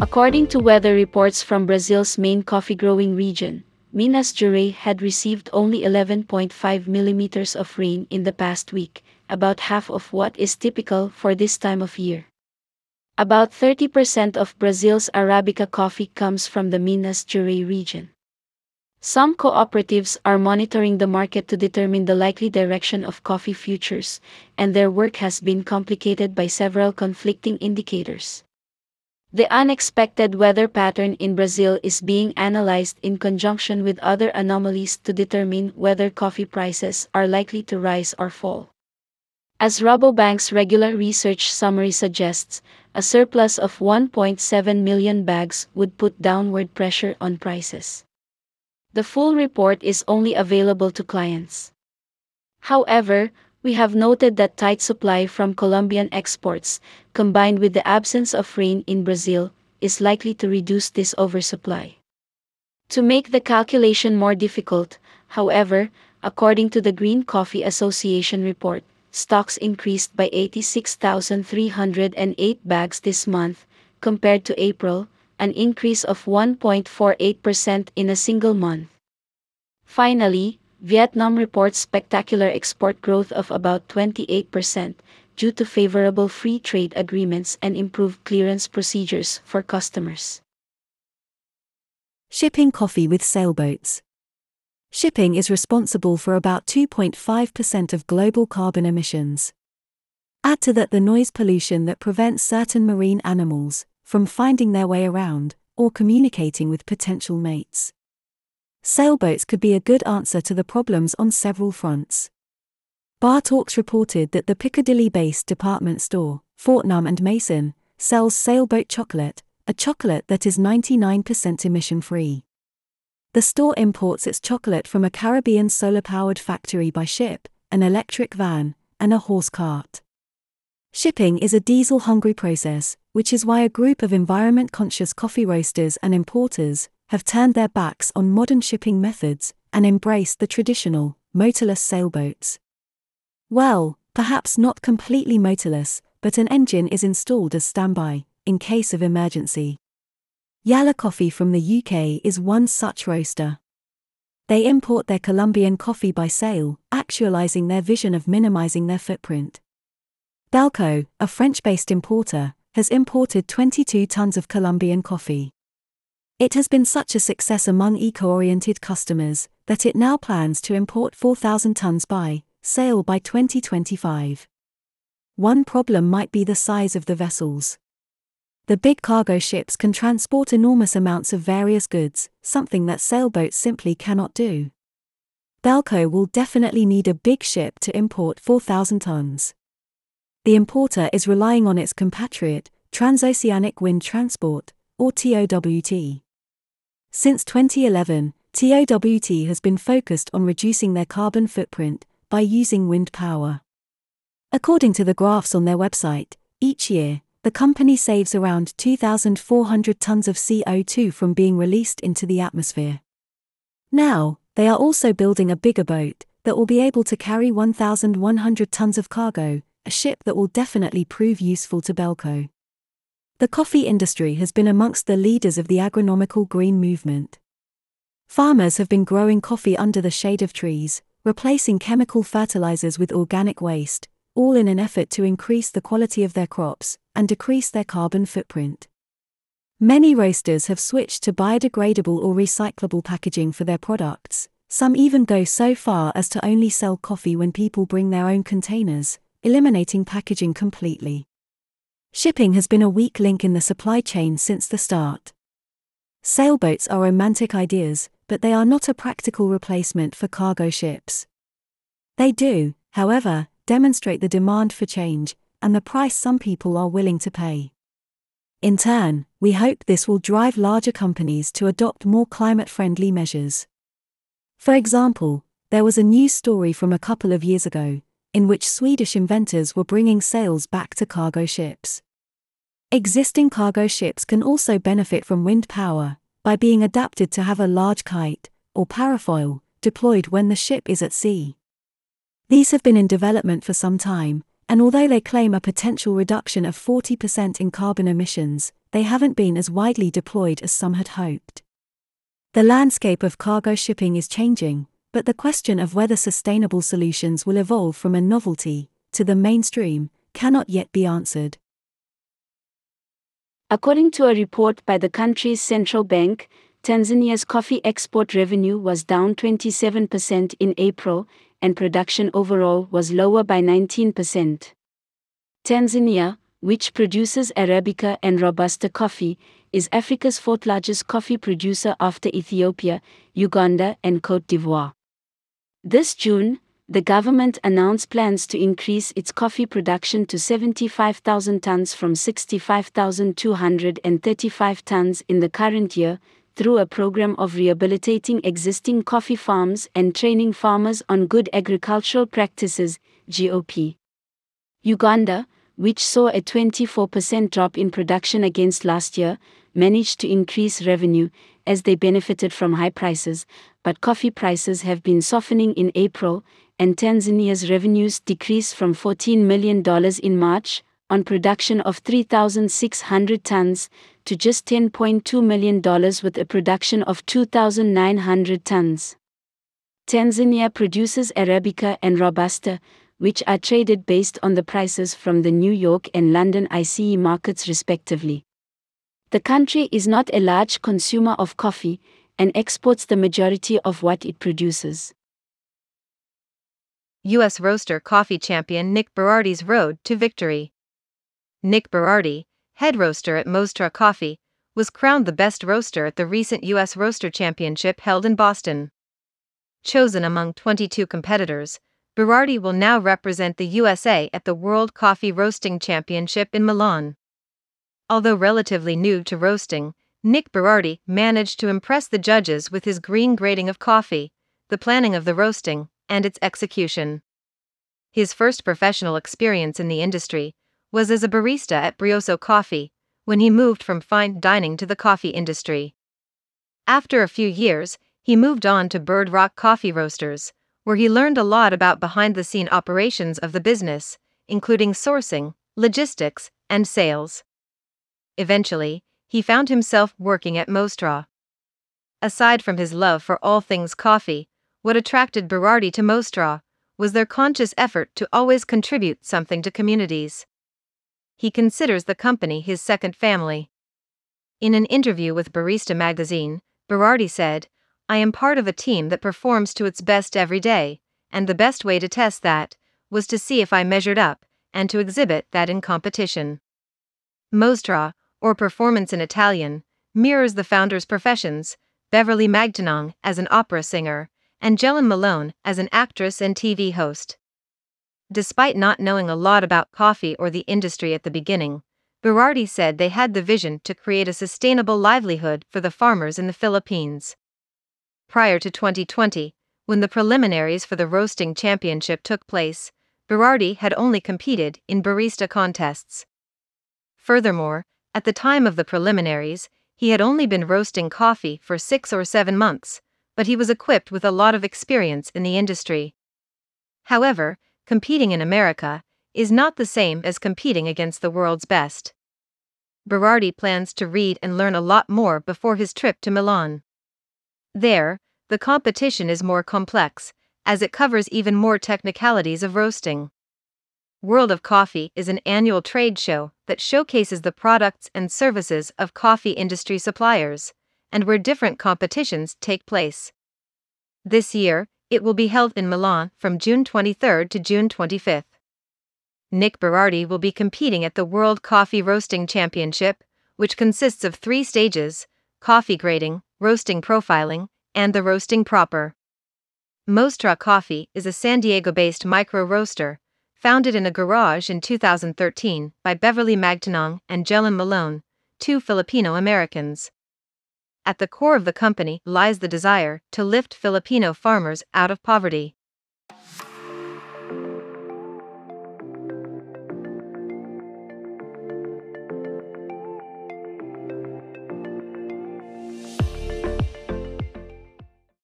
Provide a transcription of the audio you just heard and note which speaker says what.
Speaker 1: According to weather reports from Brazil's main coffee growing region, Minas Gerais had received only 11.5 millimeters of rain in the past week, about half of what is typical for this time of year. About 30% of Brazil's Arabica coffee comes from the Minas Gerais region. Some cooperatives are monitoring the market to determine the likely direction of coffee futures, and their work has been complicated by several conflicting indicators. The unexpected weather pattern in Brazil is being analyzed in conjunction with other anomalies to determine whether coffee prices are likely to rise or fall. As Rabobank's regular research summary suggests, a surplus of 1.7 million bags would put downward pressure on prices. The full report is only available to clients. However, we have noted that tight supply from Colombian exports, combined with the absence of rain in Brazil, is likely to reduce this oversupply. To make the calculation more difficult, however, according to the Green Coffee Association report, stocks increased by 86,308 bags this month, compared to April, an increase of 1.48% in a single month. Finally, Vietnam reports spectacular export growth of about 28% due to favorable free trade agreements and improved clearance procedures for customers.
Speaker 2: Shipping coffee with sailboats. Shipping is responsible for about 2.5% of global carbon emissions. Add to that the noise pollution that prevents certain marine animals from finding their way around or communicating with potential mates. Sailboats could be a good answer to the problems on several fronts. Bar Talks reported that the Piccadilly based department store, Fortnum and Mason, sells sailboat chocolate, a chocolate that is 99% emission free. The store imports its chocolate from a Caribbean solar powered factory by ship, an electric van, and a horse cart. Shipping is a diesel hungry process, which is why a group of environment conscious coffee roasters and importers have turned their backs on modern shipping methods and embraced the traditional, motorless sailboats. Well, perhaps not completely motorless, but an engine is installed as standby, in case of emergency. Yallah Coffee from the UK is one such roaster. They import their Colombian coffee by sail, actualizing their vision of minimizing their footprint. Belco, a French based importer, has imported 22 tons of Colombian coffee. It has been such a success among eco oriented customers that it now plans to import 4,000 tons by sail by 2025. One problem might be the size of the vessels. The big cargo ships can transport enormous amounts of various goods, something that sailboats simply cannot do. Belco will definitely need a big ship to import 4,000 tons. The importer is relying on its compatriot, Transoceanic Wind Transport, or TOWT. Since 2011, TOWT has been focused on reducing their carbon footprint by using wind power. According to the graphs on their website, each year, the company saves around 2,400 tons of CO2 from being released into the atmosphere. Now, they are also building a bigger boat that will be able to carry 1,100 tons of cargo, a ship that will definitely prove useful to Belco. The coffee industry has been amongst the leaders of the agronomical green movement. Farmers have been growing coffee under the shade of trees, replacing chemical fertilizers with organic waste, all in an effort to increase the quality of their crops and decrease their carbon footprint. Many roasters have switched to biodegradable or recyclable packaging for their products. Some even go so far as to only sell coffee when people bring their own containers, eliminating packaging completely. Shipping has been a weak link in the supply chain since the start. Sailboats are romantic ideas, but they are not a practical replacement for cargo ships. They do, however, demonstrate the demand for change and the price some people are willing to pay. In turn, we hope this will drive larger companies to adopt more climate friendly measures. For example, there was a news story from a couple of years ago in which Swedish inventors were bringing sails back to cargo ships. Existing cargo ships can also benefit from wind power by being adapted to have a large kite, or parafoil, deployed when the ship is at sea. These have been in development for some time, And although they claim a potential reduction of 40% in carbon emissions, they haven't been as widely deployed as some had hoped. The landscape of cargo shipping is changing, but the question of whether sustainable solutions will evolve from a novelty to the mainstream cannot yet be answered.
Speaker 1: According to a report by the country's central bank, Tanzania's coffee export revenue was down 27% in April, and production overall was lower by 19%. Tanzania, which produces Arabica and Robusta coffee, is Africa's fourth largest coffee producer after Ethiopia, Uganda, and Cote d'Ivoire. This June, the government announced plans to increase its coffee production to 75,000 tons from 65,235 tons in the current year, through a program of rehabilitating existing coffee farms and training farmers on good agricultural practices, GOP. Uganda, which saw a 24% drop in production against last year, managed to increase revenue as they benefited from high prices, but coffee prices have been softening in April, and Tanzania's revenues decreased from $14 million in March, on production of 3,600 tons, to just $10.2 million with a production of 2,900 tons. Tanzania produces Arabica and Robusta, which are traded based on the prices from the New York and London ICE markets respectively. The country is not a large consumer of coffee and exports the majority of what it produces.
Speaker 3: U.S. roaster coffee champion Nick Berardi's road to victory. Nick Berardi, head roaster at Mostra Coffee, was crowned the best roaster at the recent U.S. Roaster Championship held in Boston. Chosen among 22 competitors, Berardi will now represent the USA at the World Coffee Roasting Championship in Milan. Although relatively new to roasting, Nick Berardi managed to impress the judges with his green grading of coffee, the planning of the roasting, and its execution. His first professional experience in the industry was as a barista at Brioso Coffee, when he moved from fine dining to the coffee industry. After a few years, he moved on to Bird Rock Coffee Roasters, where he learned a lot about behind the scene operations of the business, including sourcing, logistics, and sales. Eventually, he found himself working at Mostra. Aside from his love for all things coffee, what attracted Berardi to Mostra was their conscious effort to always contribute something to communities he considers the company his second family. In an interview with Barista magazine, Berardi said, I am part of a team that performs to its best every day, and the best way to test that was to see if I measured up and to exhibit that in competition. Mostra, or performance in Italian, mirrors the founder's professions Beverly Magtanong as an opera singer, and Jelen Malone as an actress and TV host. Despite not knowing a lot about coffee or the industry at the beginning, Berardi said they had the vision to create a sustainable livelihood for the farmers in the Philippines. Prior to 2020, when the preliminaries for the roasting championship took place, Berardi had only competed in barista contests. Furthermore, at the time of the preliminaries, he had only been roasting coffee for six or seven months, but he was equipped with a lot of experience in the industry. However, competing in America, is not the same as competing against the world's best. Berardi plans to read and learn a lot more before his trip to Milan. There, the competition is more complex, as it covers even more technicalities of roasting. World of Coffee is an annual trade show that showcases the products and services of coffee industry suppliers, and where different competitions take place. This year, it will be held in Milan from June 23 to June 25. Nick Berardi will be competing at the World Coffee Roasting Championship, which consists of three stages coffee grading, roasting profiling, and the roasting proper. Mostra Coffee is a San Diego based micro roaster, founded in a garage in 2013 by Beverly Magtanong and Jelen Malone, two Filipino Americans. At the core of the company lies the desire to lift Filipino farmers out of poverty.